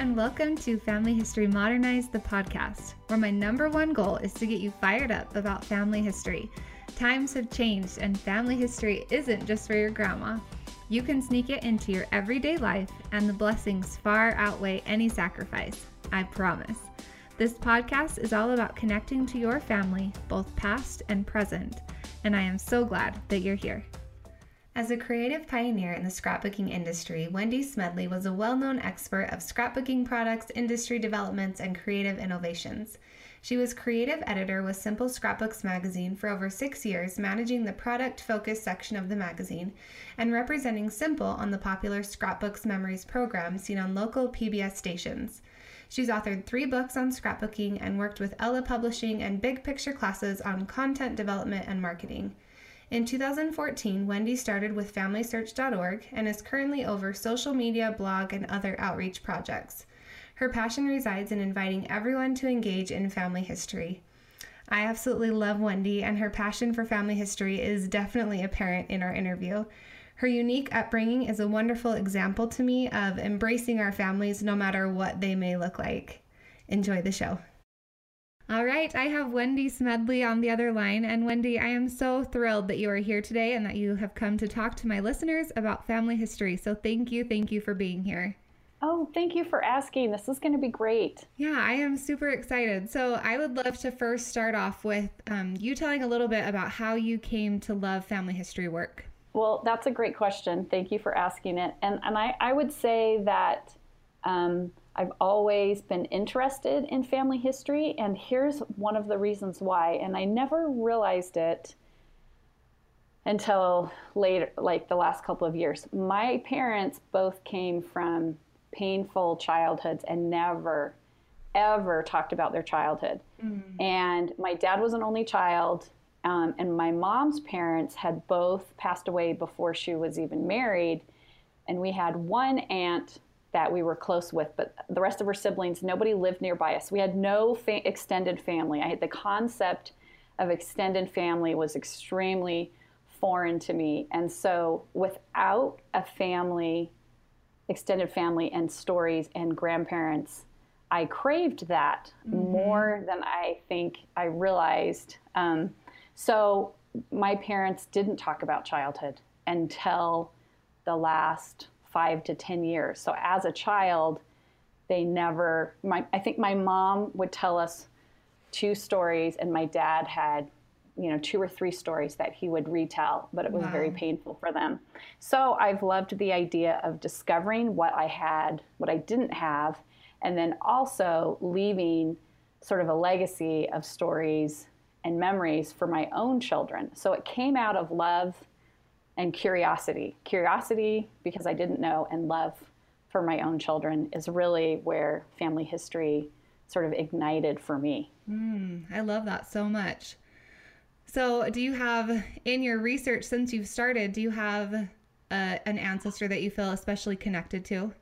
and welcome to Family History Modernized, the podcast, where my number one goal is to get you fired up about family history. Times have changed, and family history isn't just for your grandma. You can sneak it into your everyday life, and the blessings far outweigh any sacrifice. I promise. This podcast is all about connecting to your family, both past and present, and I am so glad that you're here. As a creative pioneer in the scrapbooking industry, Wendy Smedley was a well known expert of scrapbooking products, industry developments, and creative innovations. She was creative editor with Simple Scrapbooks magazine for over six years, managing the product focused section of the magazine and representing Simple on the popular Scrapbooks Memories program seen on local PBS stations. She's authored three books on scrapbooking and worked with Ella Publishing and Big Picture classes on content development and marketing. In 2014, Wendy started with FamilySearch.org and is currently over social media, blog, and other outreach projects. Her passion resides in inviting everyone to engage in family history. I absolutely love Wendy, and her passion for family history is definitely apparent in our interview. Her unique upbringing is a wonderful example to me of embracing our families no matter what they may look like. Enjoy the show. All right, I have Wendy Smedley on the other line. And Wendy, I am so thrilled that you are here today and that you have come to talk to my listeners about family history. So thank you, thank you for being here. Oh, thank you for asking. This is going to be great. Yeah, I am super excited. So, I would love to first start off with um, you telling a little bit about how you came to love family history work. Well, that's a great question. Thank you for asking it. And, and I, I would say that um, I've always been interested in family history, and here's one of the reasons why. And I never realized it until later, like the last couple of years. My parents both came from painful childhoods and never, ever talked about their childhood. Mm. And my dad was an only child, um, and my mom's parents had both passed away before she was even married. And we had one aunt that we were close with, but the rest of her siblings, nobody lived nearby us. We had no fa- extended family. I had the concept of extended family was extremely foreign to me. And so without a family, extended family and stories and grandparents, I craved that mm-hmm. more than I think I realized. Um, so my parents didn't talk about childhood until the last five to 10 years. So as a child, they never, my, I think my mom would tell us two stories, and my dad had, you know, two or three stories that he would retell, but it was wow. very painful for them. So I've loved the idea of discovering what I had, what I didn't have, and then also leaving sort of a legacy of stories and memories for my own children. So it came out of love and curiosity. Curiosity because I didn't know, and love for my own children is really where family history sort of ignited for me. Mm, I love that so much. So, do you have in your research since you've started, do you have uh, an ancestor that you feel especially connected to?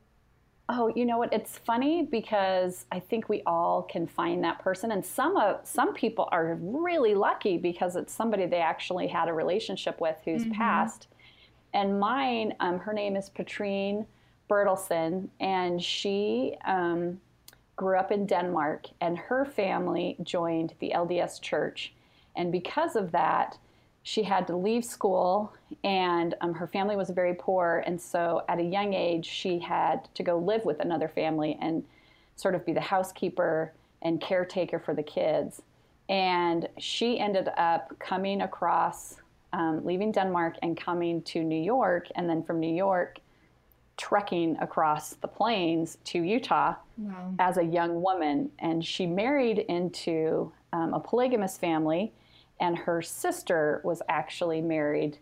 Oh, you know what? It's funny because I think we all can find that person, and some of some people are really lucky because it's somebody they actually had a relationship with who's mm-hmm. passed. And mine, um, her name is Patrine Bertelsen, and she um, grew up in Denmark, and her family joined the LDS Church, and because of that, she had to leave school and um, her family was very poor. And so at a young age she had to go live with another family and sort of be the housekeeper and caretaker for the kids. And she ended up coming across um, leaving denmark and coming to new york and then from new york trekking across the plains to utah wow. as a young woman. And she married into um, a polygamous family and her sister was actually married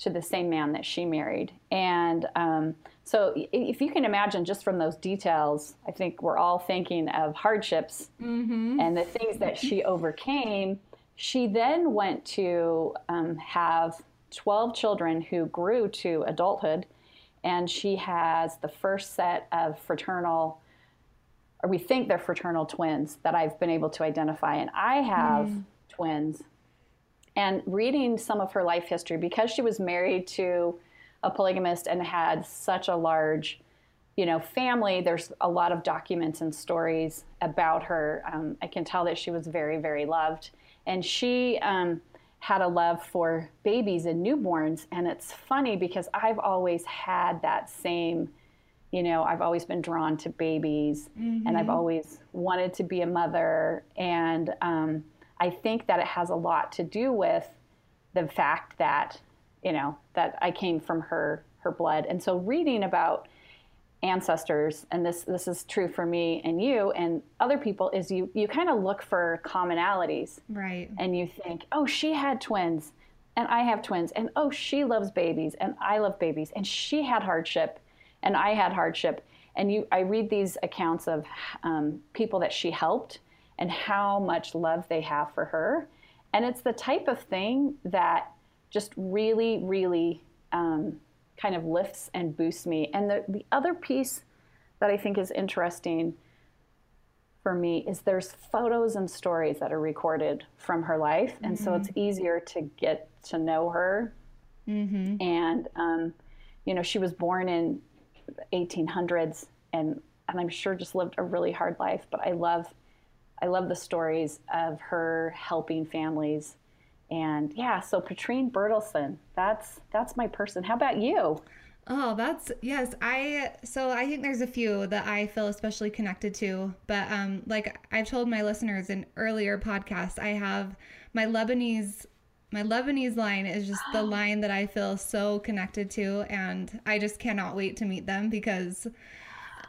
to the same man that she married. And um, so, if you can imagine just from those details, I think we're all thinking of hardships mm-hmm. and the things that she overcame. She then went to um, have 12 children who grew to adulthood, and she has the first set of fraternal, or we think they're fraternal twins that I've been able to identify. And I have mm. twins and reading some of her life history because she was married to a polygamist and had such a large you know, family, there's a lot of documents and stories about her. Um, I can tell that she was very, very loved. And she um, had a love for babies and newborns. And it's funny because I've always had that same, you know, I've always been drawn to babies mm-hmm. and I've mm-hmm. always wanted to be a mother. And um, I think that it has a lot to do with the fact that, you know, that I came from her her blood. And so reading about ancestors and this this is true for me and you and other people is you you kind of look for commonalities. Right. And you think oh she had twins and i have twins and oh she loves babies and i love babies and she had hardship and i had hardship. And you i read these accounts of um, people that she helped and how much love they have for her and it's the type of thing that just really really um, kind of lifts and boosts me. And the, the other piece that I think is interesting for me is there's photos and stories that are recorded from her life. And mm-hmm. so it's mm-hmm. easier to get to know her. Mm-hmm. And, um, you know, she was born in 1800s and, and I'm sure just lived a really hard life, but I love, I love the stories of her helping families and yeah, so Patrine Bertelsen, that's that's my person. How about you? Oh, that's yes. I so I think there's a few that I feel especially connected to, but um like I've told my listeners in earlier podcasts, I have my Lebanese my Lebanese line is just the line that I feel so connected to and I just cannot wait to meet them because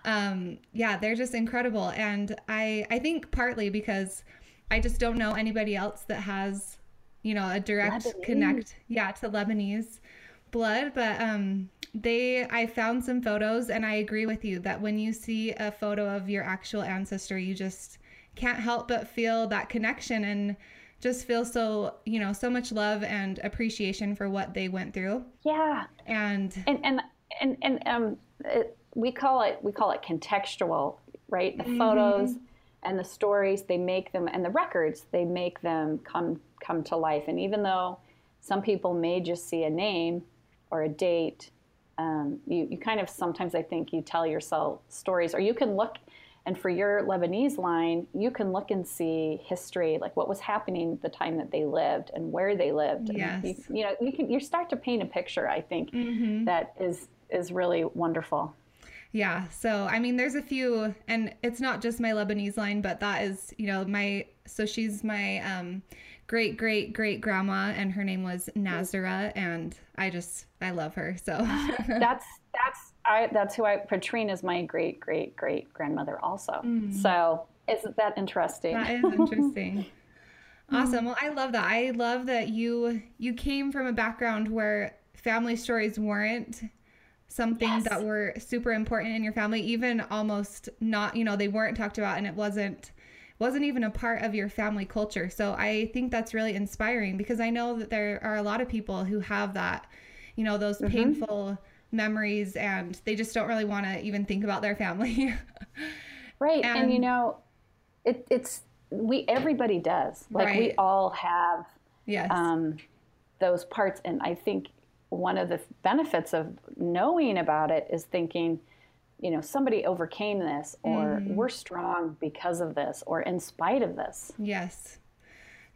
um yeah, they're just incredible and I I think partly because I just don't know anybody else that has you know, a direct Lebanese. connect, yeah, to Lebanese blood. But um, they, I found some photos, and I agree with you that when you see a photo of your actual ancestor, you just can't help but feel that connection and just feel so you know so much love and appreciation for what they went through yeah and and and and, and um it, we call it we call it contextual right the mm-hmm. photos and the stories they make them and the records they make them come come to life. And even though some people may just see a name or a date, um, you, you kind of sometimes I think you tell yourself stories, or you can look. And for your Lebanese line, you can look and see history, like what was happening the time that they lived and where they lived. Yes. You, you, know, you can you start to paint a picture. I think mm-hmm. that is is really wonderful. Yeah. So, I mean, there's a few, and it's not just my Lebanese line, but that is, you know, my, so she's my um, great great great grandma and her name was Nazara and I just I love her so. That's that's I that's who I Patrine is my great great great grandmother also. Mm. so isn't that interesting? That is interesting. Awesome. Well I love that. I love that you you came from a background where family stories weren't something yes. that were super important in your family even almost not you know they weren't talked about and it wasn't wasn't even a part of your family culture. So I think that's really inspiring because I know that there are a lot of people who have that, you know, those mm-hmm. painful memories and they just don't really want to even think about their family. right. And, and, you know, it, it's, we, everybody does. Like right. we all have yes. um, those parts. And I think one of the benefits of knowing about it is thinking, you know somebody overcame this or mm. we're strong because of this or in spite of this. Yes.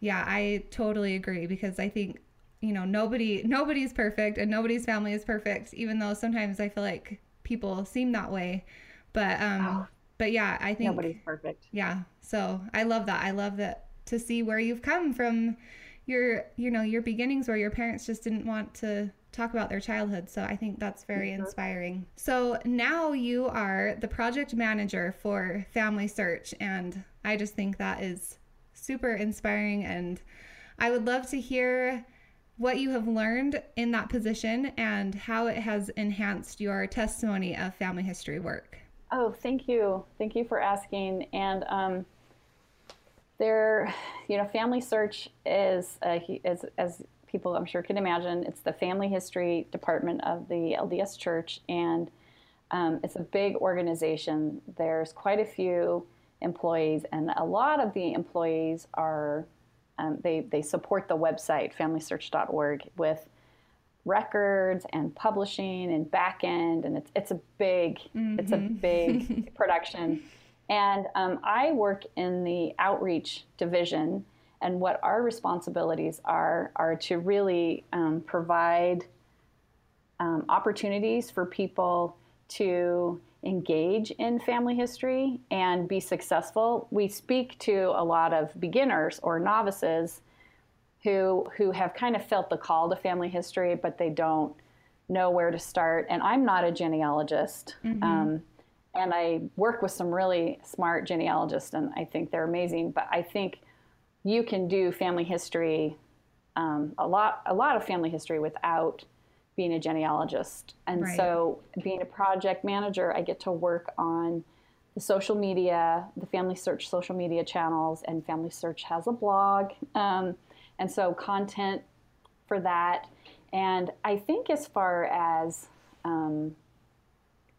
Yeah i totally agree because i think you know nobody nobody's perfect and nobody's family is perfect even though sometimes i feel like people seem that way. But um oh, but yeah i think nobody's perfect. Yeah so i love that. I love that to see where you've come from your you know your beginnings where your parents just didn't want to talk about their childhood. So I think that's very mm-hmm. inspiring. So now you are the project manager for Family Search, and I just think that is super inspiring. And I would love to hear what you have learned in that position and how it has enhanced your testimony of family history work. Oh, thank you. Thank you for asking. And um, there, you know, Family Search is, a, is as people I'm sure can imagine. It's the family history department of the LDS Church, and um, it's a big organization. There's quite a few employees, and a lot of the employees are um, they they support the website familysearch.org with records and publishing and back end and it's it's a big mm-hmm. it's a mm-hmm. big production and um, i work in the outreach division and what our responsibilities are are to really um, provide um, opportunities for people to engage in family history and be successful we speak to a lot of beginners or novices who who have kind of felt the call to family history, but they don't know where to start. And I'm not a genealogist. Mm-hmm. Um, and I work with some really smart genealogists, and I think they're amazing. But I think you can do family history, um, a lot, a lot of family history without being a genealogist. And right. so, being a project manager, I get to work on the social media, the Family Search social media channels, and Family Search has a blog. Um, and so content for that. And I think as far as um,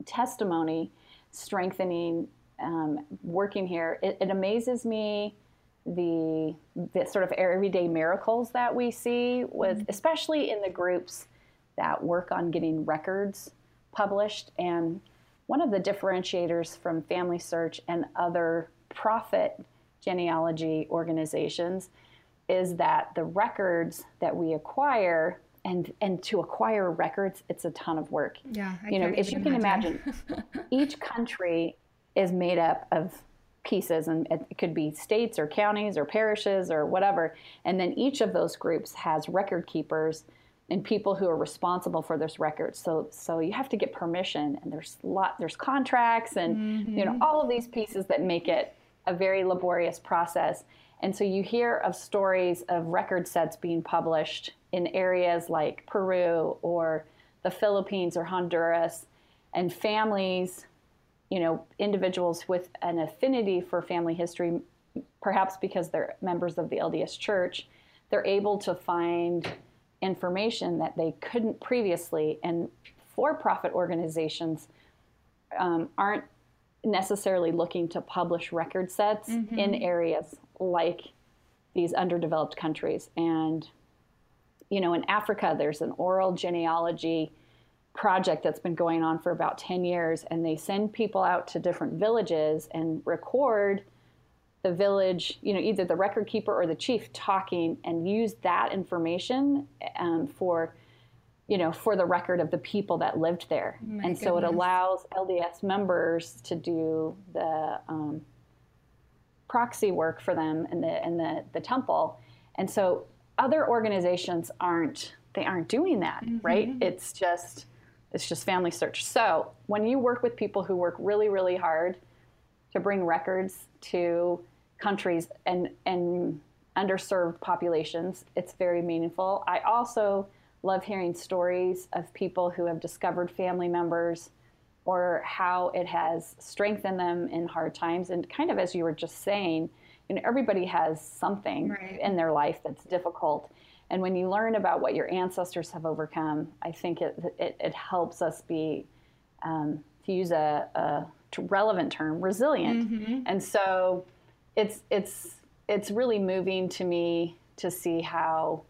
testimony, strengthening, um, working here, it, it, amazes me the, the sort of everyday miracles that we see with, mm-hmm. especially in the groups that work on getting records published. And one of the differentiators from Family Search and other profit genealogy organizations is that the records that we acquire and and to acquire records it's a ton of work yeah I you know if you can imagine, each country is made up of pieces and it could be states or counties or parishes or whatever and then each of those groups has record keepers and people who are responsible for those records so so you have to get permission and there's lot there's contracts and mm-hmm. you know mm-hmm. all of these pieces that make it a very laborious process and so you hear of stories of record sets being published in areas like Peru or the Philippines or Honduras, and families, you know, individuals with an affinity for family history, perhaps because they're members of the LDS Church, they're able to find information that they couldn't previously. And for profit organizations um, aren't necessarily looking to publish record sets mm-hmm. in areas like these underdeveloped countries. And, you know, in Africa, there's an oral genealogy project that's been going on for about 10 years, and they send people out to different villages and record the village, you know, either the record keeper or the chief talking and use that information um, for you know, for the record of the people that lived there. and goodness. so it allows LDS members to do the um, proxy work for them in the in the, the temple. And so other organizations aren't they aren't doing that, mm-hmm. right? It's just it's just family search. So when you work with people who work really, really hard to bring records to countries and and underserved populations, it's very meaningful. I also love hearing stories of people who have discovered family members or how it has strengthened them in hard times. And kind of as you were just saying, you know, everybody has something right. in their life that's difficult. And when you learn about what your ancestors have overcome, I think it, it, it helps us be, um, to use a, a, relevant term, resilient. Mm-hmm. And so it's, it's, it's really moving to me to see how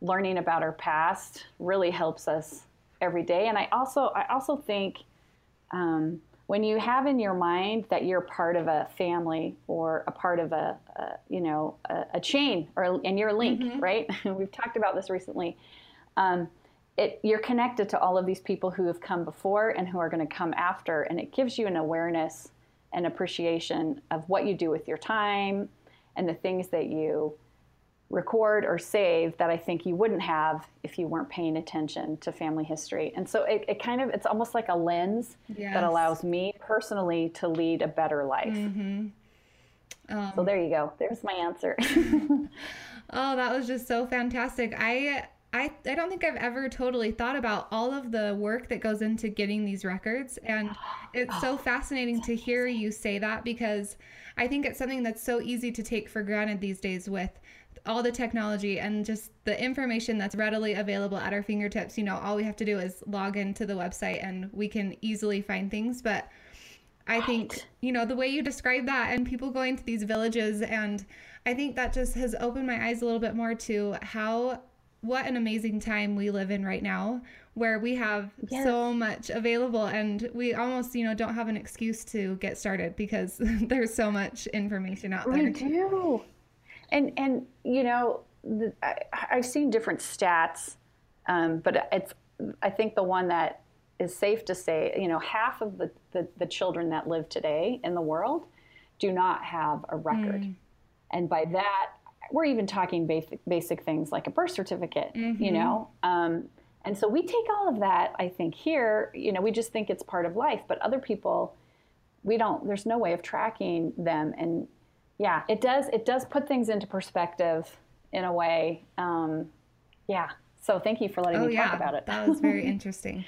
learning about our past really helps us every day. And I also I also think um, when you have in your mind that you're part of a family or a part of a, a you know a, a, chain or and you're a link, mm-hmm. right? We've talked about this recently. Um, it, you're connected to all of these people who have come before and who are going to come after, and it gives you an awareness and appreciation of what you do with your time and the things that you record or save that I think you wouldn't have if you weren't paying attention to family history. And so it, it kind of, it's almost like a lens yes. that allows me personally to lead a better life. Mm-hmm. Um, so there you go. There's my answer. oh, that was just so fantastic. I, I, I don't think I've ever totally thought about all of the work that goes into getting these records. And it's oh, so fascinating to hear you say that because I think it's something that's so easy to take for granted these days with all the technology and just the information that's readily available at our fingertips. You know, all we have to do is log into the website and we can easily find things. But I think, you know, the way you describe that and people going to these villages, and I think that just has opened my eyes a little bit more to how what an amazing time we live in right now where we have yes. so much available and we almost you know don't have an excuse to get started because there's so much information out there we do and and you know the, I, have seen different stats um, but it's i think the one that is safe to say you know half of the, the, the children that live today in the world do not have a record mm. and by that we're even talking basic basic things like a birth certificate mm-hmm. you know um, and so we take all of that, I think, here, you know, we just think it's part of life, but other people, we don't, there's no way of tracking them. And yeah, it does, it does put things into perspective in a way. Um, yeah. So thank you for letting oh, me yeah. talk about it. That was very interesting.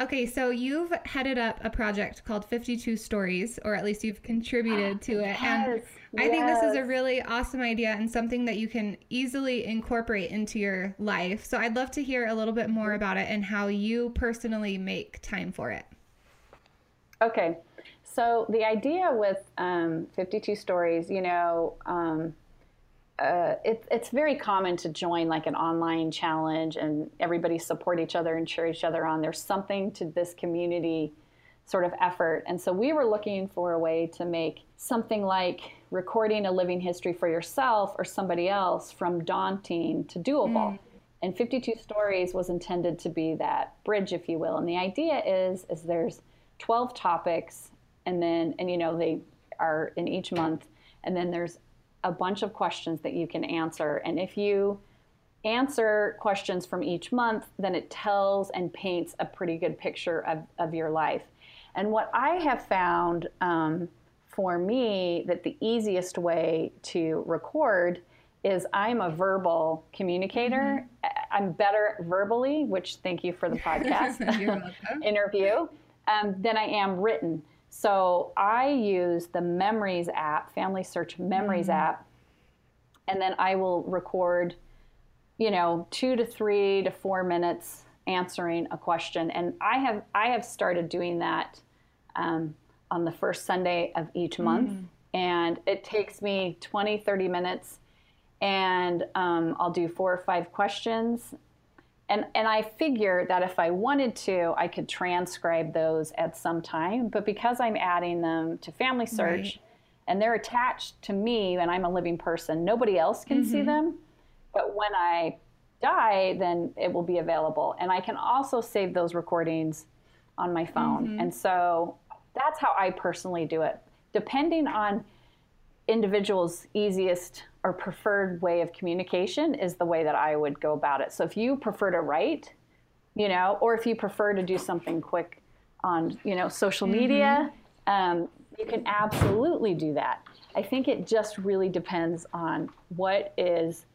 Okay, so you've headed up a project called 52 Stories, or at least you've contributed to it. Yes, and I yes. think this is a really awesome idea and something that you can easily incorporate into your life. So I'd love to hear a little bit more about it and how you personally make time for it. Okay, so the idea with um, 52 Stories, you know, um, uh, it, it's very common to join like an online challenge and everybody support each other and cheer each other on. There's something to this community sort of effort. And so we were looking for a way to make something like recording a living history for yourself or somebody else from daunting to doable. Mm. And 52 Stories was intended to be that bridge, if you will. And the idea is, is there's 12 topics and then, and you know, they are in each month. And then there's a bunch of questions that you can answer. And if you answer questions from each month, then it tells and paints a pretty good picture of, of your life. And what I have found um, for me that the easiest way to record is I'm a verbal communicator. Mm-hmm. I'm better verbally, which thank you for the podcast interview, um, than I am written. So I use the Memories app, Family Search Memories mm-hmm. app, and then I will record, you know, two to three to four minutes answering a question. And I have I have started doing that um, on the first Sunday of each month, mm-hmm. and it takes me 20, 30 minutes, and um, I'll do four or five questions and and I figure that if I wanted to, I could transcribe those at some time. But because I'm adding them to Family Search, right. and they're attached to me, and I'm a living person, nobody else can mm-hmm. see them. But when I die, then it will be available, and I can also save those recordings on my phone. Mm-hmm. And so that's how I personally do it. Depending on individuals' easiest or preferred way of communication is the way that I would go about it. So if you prefer to write, you know, or if you prefer to do something quick on, you know, social mm-hmm. media, um, you can absolutely do that. I think it just really depends on what is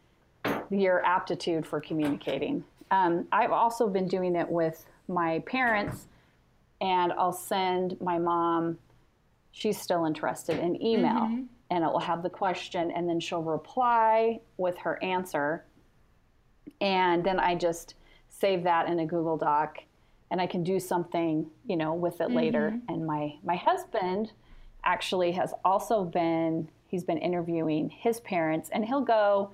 your aptitude for communicating. Um, I've also been doing it with my parents, and I'll send my mom, she's still interested in email. Mm-hmm and it will have the question and then she'll reply with her answer and then i just save that in a google doc and i can do something you know with it mm-hmm. later and my my husband actually has also been he's been interviewing his parents and he'll go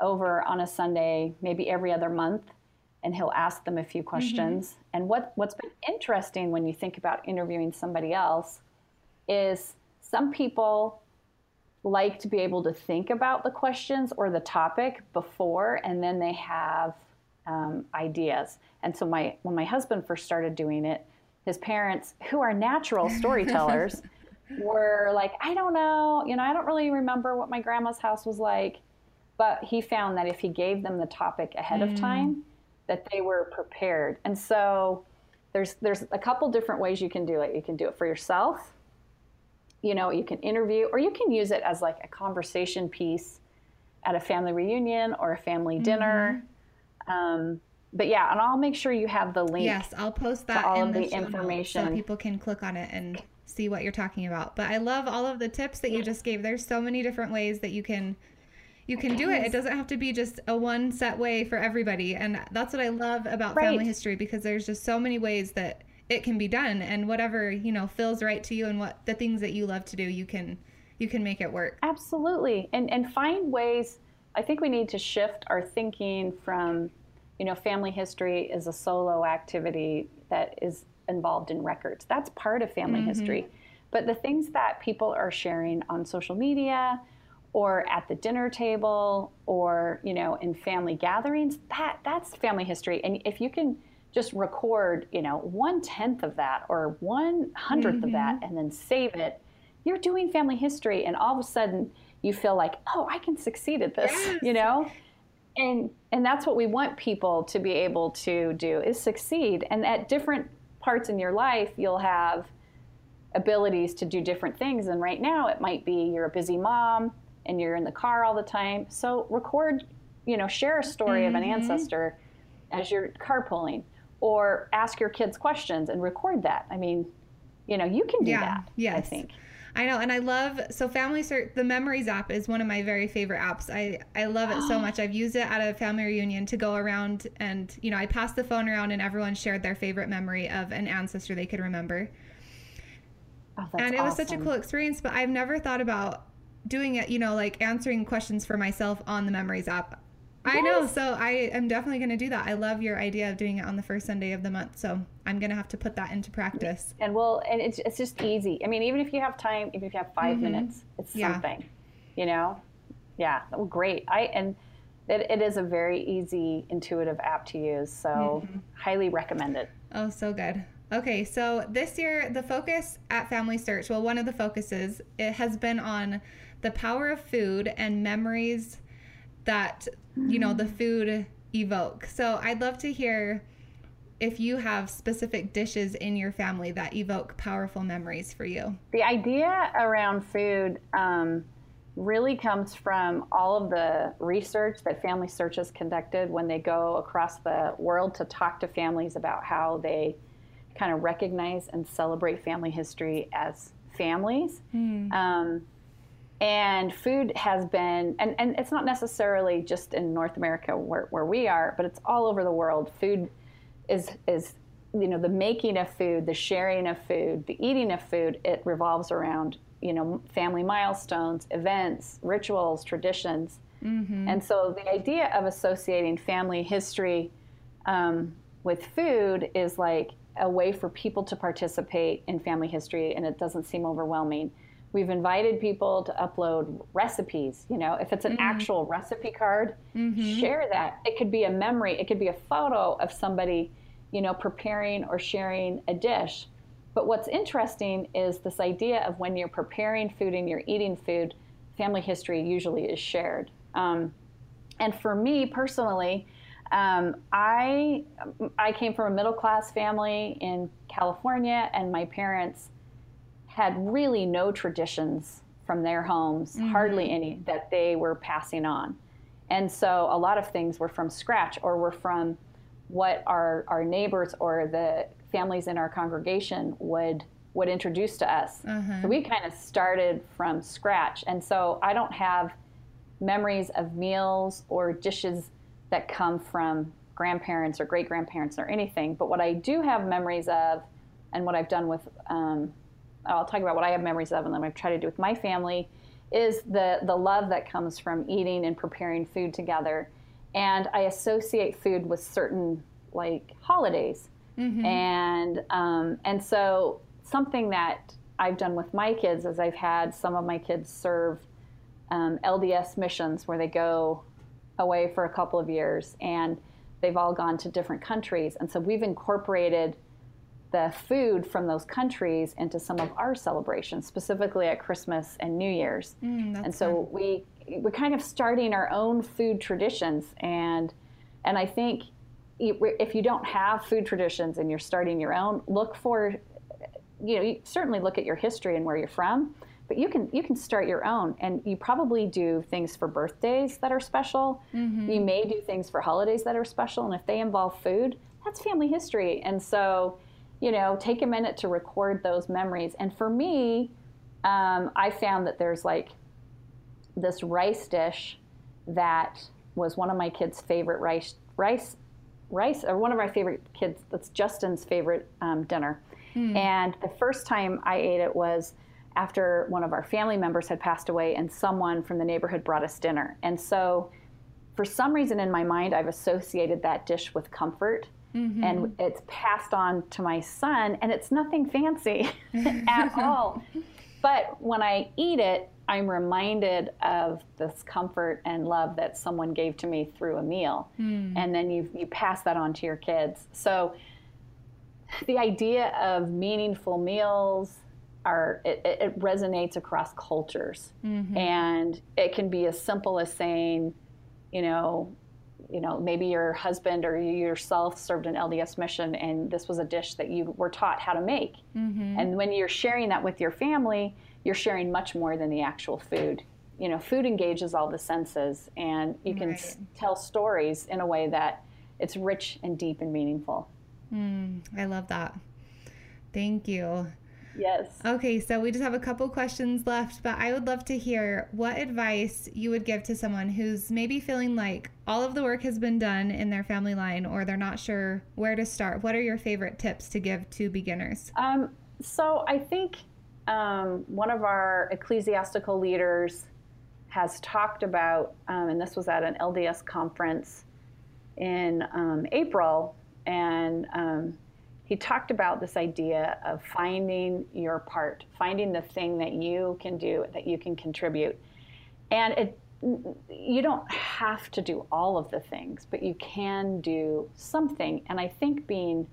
over on a sunday maybe every other month and he'll ask them a few questions mm-hmm. and what what's been interesting when you think about interviewing somebody else is some people like to be able to think about the questions or the topic before, and then they have um, ideas. And so, my when my husband first started doing it, his parents, who are natural storytellers, were like, I don't know, you know, I don't really remember what my grandma's house was like. But he found that if he gave them the topic ahead mm. of time, that they were prepared. And so, there's there's a couple different ways you can do it. You can do it for yourself you know, you can interview or you can use it as like a conversation piece at a family reunion or a family dinner. Mm-hmm. Um, but yeah, and I'll make sure you have the link. Yes, I'll post that all of the, the information so people can click on it and see what you're talking about. But I love all of the tips that you just gave. There's so many different ways that you can you can do it. It doesn't have to be just a one set way for everybody. And that's what I love about right. family history because there's just so many ways that it can be done and whatever you know feels right to you and what the things that you love to do you can you can make it work absolutely and and find ways I think we need to shift our thinking from, you know, family history is a solo activity that is involved in records. That's part of family mm-hmm. history. But the things that people are sharing on social media or at the dinner table or, you know, in family gatherings, that that's family history. And if you can just record, you know, one tenth of that or one hundredth mm-hmm. of that mm-hmm. and then save it, you're doing family history and all of a sudden you feel like, oh, I can succeed at this, yes. you know? And and that's what we want people to be able to do is succeed. And at different parts in your life, you'll have abilities to do different things. And right now, it might be you're a busy mom and you're in the car all the time. So record, you know, share a story mm-hmm. of an mm-hmm. ancestor as you're carpooling, or ask your kids questions and record that. I mean, you know, you can do yeah. that. Yes. I think. I know, and I love so Family Search. The Memories app is one of my very favorite apps. I I love it so much. I've used it at a family reunion to go around and you know I passed the phone around and everyone shared their favorite memory of an ancestor they could remember. Oh, and it awesome. was such a cool experience. But I've never thought about doing it. You know, like answering questions for myself on the Memories app. I know. So I am definitely going to do that. I love your idea of doing it on the first Sunday of the month. So I'm going to have to put that into practice. And well, and it's, it's just easy. I mean, even if you have time, even if you have 5 mm-hmm. minutes, it's yeah. something, you know? Yeah. Well, great. I, and it, it is a very easy, intuitive app to use. So mm-hmm. highly recommend it. Oh, so good. Okay, so this year the focus at Family Search, well, one of the focuses, it has been on the power of food and memories that you know the food evoke. So I'd love to hear if you have specific dishes in your family that evoke powerful memories for you. The idea around food um, really comes from all of the research that Family Search has conducted when they go across the world to talk to families about how they kind of recognize and celebrate family history as families. Mm. Um, and food has been and, and it's not necessarily just in north america where, where we are but it's all over the world. Food is is you know the making of food the sharing of food the eating of food it revolves around you know family milestones events rituals traditions. Mm-hmm. and so the idea of associating family history um, with food is like a way for people to participate in family history and it doesn't seem overwhelming We've invited people to upload recipes. You know, if it's an mm-hmm. actual recipe card, mm-hmm. share that. It could be a memory, it could be a photo of somebody, you know, preparing or sharing a dish. But what's interesting is this idea of when you're preparing food and you're eating food, family history usually is shared. Um, and for me personally, um, I I came from a middle class family in California, and my parents had really no traditions from their homes, mm-hmm. hardly any that they were passing on. And so a lot of things were from scratch or were from what our, our neighbors or the families in our congregation would would introduce to us. Mm-hmm. So we kind of started from scratch. And so I don't have memories of meals or dishes that come from grandparents or great grandparents or anything. But what I do have memories of, and what I've done with um, I'll talk about what I have memories of, and then I've tried to do with my family, is the the love that comes from eating and preparing food together, and I associate food with certain like holidays, mm-hmm. and um, and so something that I've done with my kids is I've had some of my kids serve um, LDS missions where they go away for a couple of years, and they've all gone to different countries, and so we've incorporated the food from those countries into some of our celebrations, specifically at Christmas and New Year's. Mm, and so fun. we we're kind of starting our own food traditions, and and I think if you don't have food traditions and you're starting your own, look for you know you certainly look at your history and where you're from, but you can you can start your own, and you probably do things for birthdays that are special. Mm-hmm. You may do things for holidays that are special, and if they involve food, that's family history, and so you know, take a minute to record those memories. And for me, um, I found that there's like this rice dish that was one of my kids' favorite rice rice rice or one of our favorite kids. That's Justin's favorite um, dinner. Mm. And the first time I ate it was after one of our family members had passed away, and someone from the neighborhood brought us dinner. And so for some reason in my mind, I've associated that dish with comfort. Mm-hmm. And it's passed on to my son, and it's nothing fancy at all. But when I eat it, I'm reminded of this comfort and love that someone gave to me through a meal. Mm. And then you, you pass that on to your kids. So the idea of meaningful meals are it, it resonates across cultures. Mm-hmm. And it can be as simple as saying, you know, you know, maybe your husband or you yourself served an LDS mission and this was a dish that you were taught how to make. Mm-hmm. And when you're sharing that with your family, you're sharing much more than the actual food. You know, food engages all the senses, and you can right. tell stories in a way that it's rich and deep and meaningful. Mm, I love that. Thank you. Yes. Okay, so we just have a couple questions left, but I would love to hear what advice you would give to someone who's maybe feeling like all of the work has been done in their family line or they're not sure where to start. What are your favorite tips to give to beginners? Um, so I think um, one of our ecclesiastical leaders has talked about, um, and this was at an LDS conference in um, April, and um, he talked about this idea of finding your part, finding the thing that you can do, that you can contribute. And it, you don't have to do all of the things, but you can do something. And I think being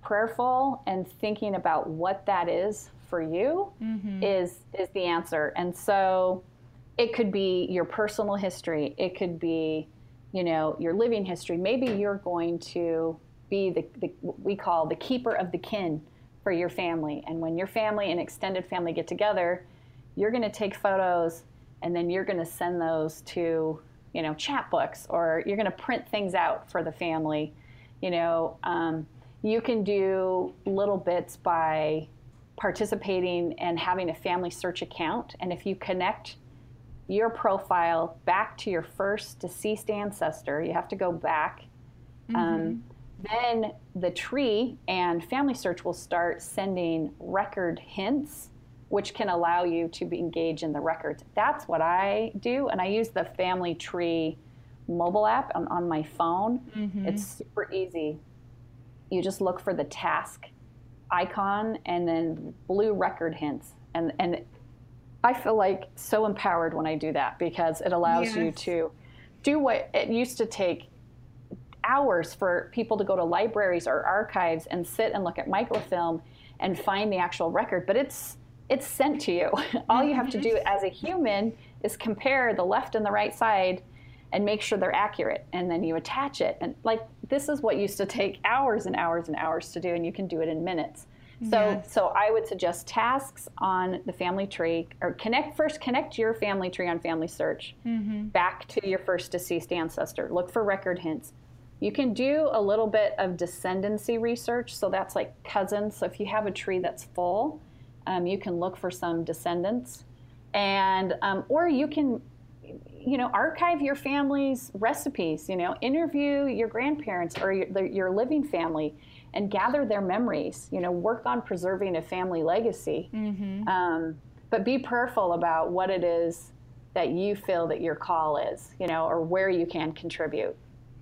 prayerful and thinking about what that is for you mm-hmm. is is the answer. And so it could be your personal history, it could be, you know, your living history. Maybe you're going to be the, the what we call the keeper of the kin for your family. And when your family and extended family get together, you're going to take photos and then you're going to send those to, you know, Chatbooks or you're going to print things out for the family. You know, um, you can do little bits by participating and having a family search account. And if you connect your profile back to your first deceased ancestor, you have to go back. Mm-hmm. Um, then the tree and family search will start sending record hints, which can allow you to be engaged in the records. That's what I do, and I use the family tree mobile app on, on my phone. Mm-hmm. It's super easy. You just look for the task icon and then blue record hints. And, and I feel like so empowered when I do that because it allows yes. you to do what it used to take hours for people to go to libraries or archives and sit and look at microfilm and find the actual record. But it's it's sent to you. All you have to do as a human is compare the left and the right side and make sure they're accurate and then you attach it and like this is what used to take hours and hours and hours to do and you can do it in minutes so yes. so i would suggest tasks on the family tree or connect first connect your family tree on family search mm-hmm. back to your first deceased ancestor look for record hints you can do a little bit of descendancy research so that's like cousins so if you have a tree that's full um, you can look for some descendants and um, or you can you know, archive your family's recipes, you know, interview your grandparents or your, your living family and gather their memories, you know, work on preserving a family legacy. Mm-hmm. Um, but be prayerful about what it is that you feel that your call is, you know, or where you can contribute.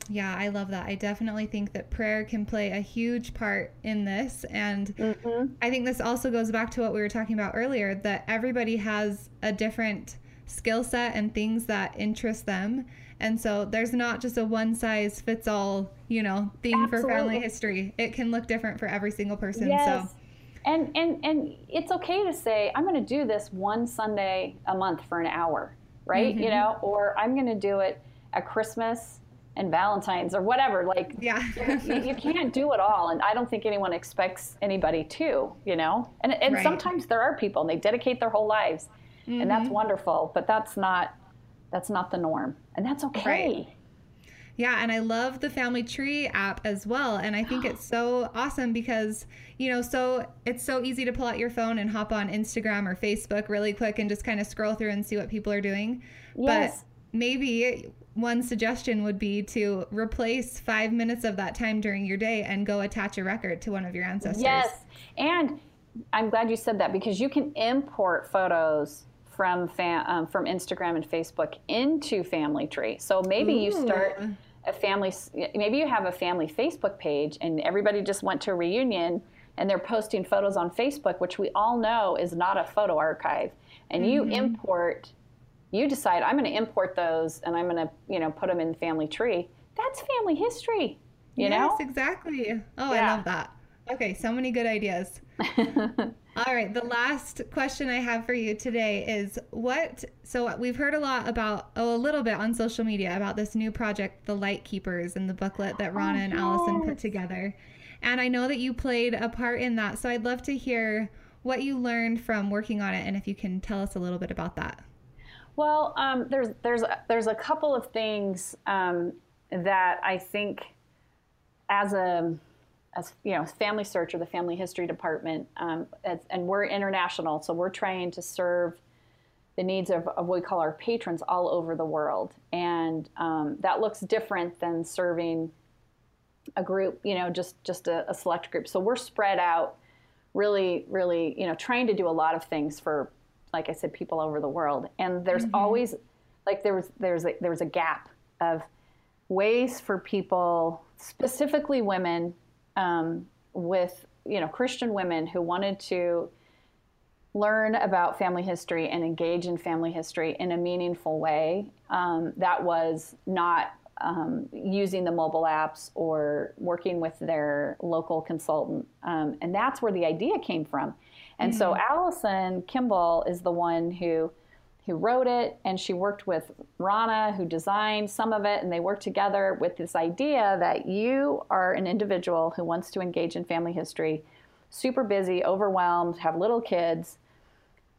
Yeah, I love that. I definitely think that prayer can play a huge part in this. And mm-hmm. I think this also goes back to what we were talking about earlier that everybody has a different skill set and things that interest them. And so there's not just a one size fits all, you know, thing Absolutely. for family history. It can look different for every single person. Yes. So and and and it's okay to say I'm going to do this one Sunday a month for an hour, right? Mm-hmm. You know, or I'm going to do it at Christmas and Valentine's or whatever. Like, yeah, you, you, can't do it all, and I don't think anyone expects anybody to. You know, and and right. sometimes there are people and they dedicate their whole lives mm-hmm. and that's mm-hmm. wonderful. But that's not that's not the norm, and that's okay. Right. Yeah, and I love the Family Tree app as well. And I think it's so awesome because, you know, so it's so easy to pull out your phone and hop on Instagram or Facebook really quick and just kind of scroll through and see what people are doing. Yes. But maybe one suggestion would be to replace five minutes of that time during your day and go attach a record to one of your ancestors. Yes. And I'm glad you said that because you can import photos from fam- um, from Instagram and Facebook into Family Tree. So maybe Ooh. you start a family. Maybe you have a family Facebook page, and everybody just went to a reunion, and they're posting photos on Facebook, which we all know is not a photo archive. And mm-hmm. you import, you decide I'm going to import those, and I'm going to you know put them in the Family Tree. That's family history. You yes, know? exactly. Oh, yeah. I love that. Okay, so many good ideas. All right, the last question I have for you today is what so we've heard a lot about oh a little bit on social media about this new project The Light Keepers and the booklet that Rana oh, and Allison put together. And I know that you played a part in that, so I'd love to hear what you learned from working on it and if you can tell us a little bit about that. Well, um, there's there's there's a couple of things um, that I think as a as you know, Family Search or the Family History Department, um, as, and we're international, so we're trying to serve the needs of, of, what we call our patrons all over the world, and um, that looks different than serving a group, you know, just just a, a, select group. So we're spread out, really, really, you know, trying to do a lot of things for, like I said, people over the world, and there's mm-hmm. always like there was there's a, there was a gap of ways for people, specifically women um, with you know Christian women who wanted to learn about family history and engage in family history in a meaningful way um, that was not um, using the mobile apps or working with their local consultant. Um, and that's where the idea came from. And mm-hmm. so Allison Kimball is the one who who wrote it, and she worked with Rana, who designed some of it, and they worked together with this idea that you are an individual who wants to engage in family history, super busy, overwhelmed, have little kids.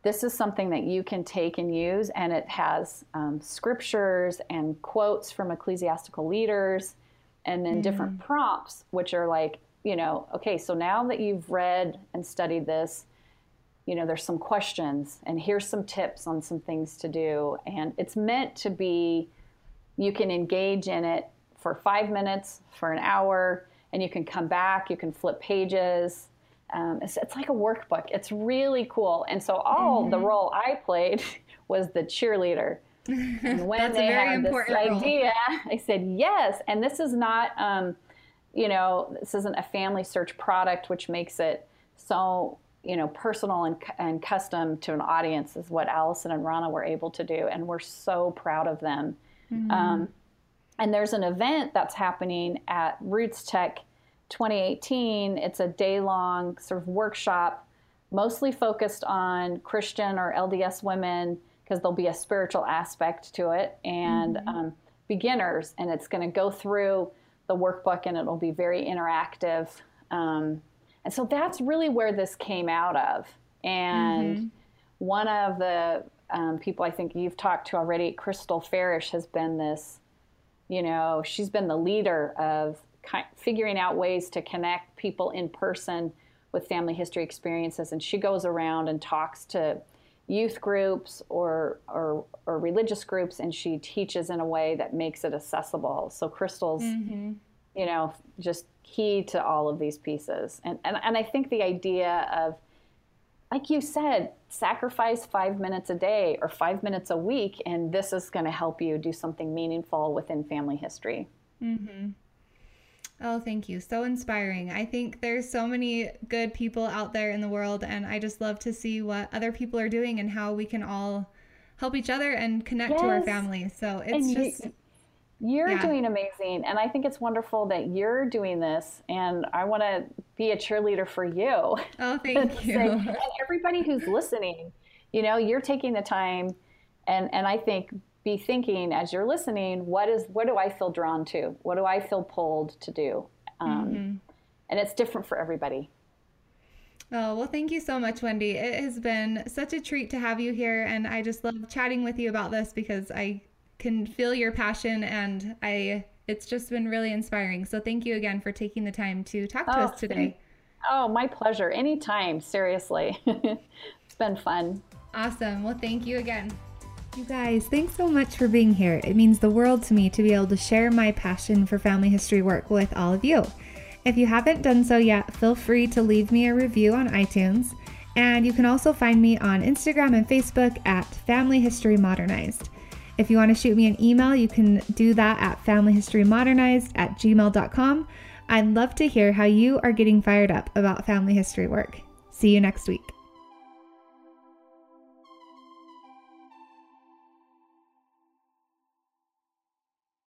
This is something that you can take and use, and it has um, scriptures and quotes from ecclesiastical leaders, and then mm-hmm. different prompts, which are like, you know, okay, so now that you've read and studied this, you know, there's some questions and here's some tips on some things to do. And it's meant to be, you can engage in it for five minutes, for an hour, and you can come back, you can flip pages. Um, it's, it's, like a workbook. It's really cool. And so all mm-hmm. the role I played was the cheerleader. And when they had this idea, I said yes. And this is not, um, you know, this isn't a family search product, which makes it so you know, personal and, and custom to an audience is what Allison and Rana were able to do, and we're so proud of them. Mm-hmm. Um, and there's an event that's happening at RootsTech 2018. It's a day long sort of workshop, mostly focused on Christian or LDS women, because there'll be a spiritual aspect to it, and mm-hmm. um, beginners. And it's going to go through the workbook and it'll be very interactive. Um, and so that's really where this came out of. And mm-hmm. one of the um, people I think you've talked to already, Crystal Farish, has been this, you know, she's been the leader of ki- figuring out ways to connect people in person with family history experiences. And she goes around and talks to youth groups or, or, or religious groups, and she teaches in a way that makes it accessible. So Crystal's, mm-hmm. You know, just key to all of these pieces. And, and, and I think the idea of, like you said, sacrifice five minutes a day or five minutes a week, and this is going to help you do something meaningful within family history. Mm-hmm. Oh, thank you. So inspiring. I think there's so many good people out there in the world, and I just love to see what other people are doing and how we can all help each other and connect yes. to our family. So it's and just. You, you're yeah. doing amazing. And I think it's wonderful that you're doing this. And I want to be a cheerleader for you. Oh, thank you. and everybody who's listening, you know, you're taking the time and, and I think be thinking as you're listening, what is, what do I feel drawn to? What do I feel pulled to do? Um, mm-hmm. And it's different for everybody. Oh, well, thank you so much, Wendy. It has been such a treat to have you here. And I just love chatting with you about this because I can feel your passion and I it's just been really inspiring. So thank you again for taking the time to talk to oh, us today. Oh, my pleasure. Anytime, seriously. it's been fun. Awesome. Well, thank you again. You guys, thanks so much for being here. It means the world to me to be able to share my passion for family history work with all of you. If you haven't done so yet, feel free to leave me a review on iTunes And you can also find me on Instagram and Facebook at Family History Modernized. If you want to shoot me an email, you can do that at familyhistorymodernized at gmail.com. I'd love to hear how you are getting fired up about family history work. See you next week.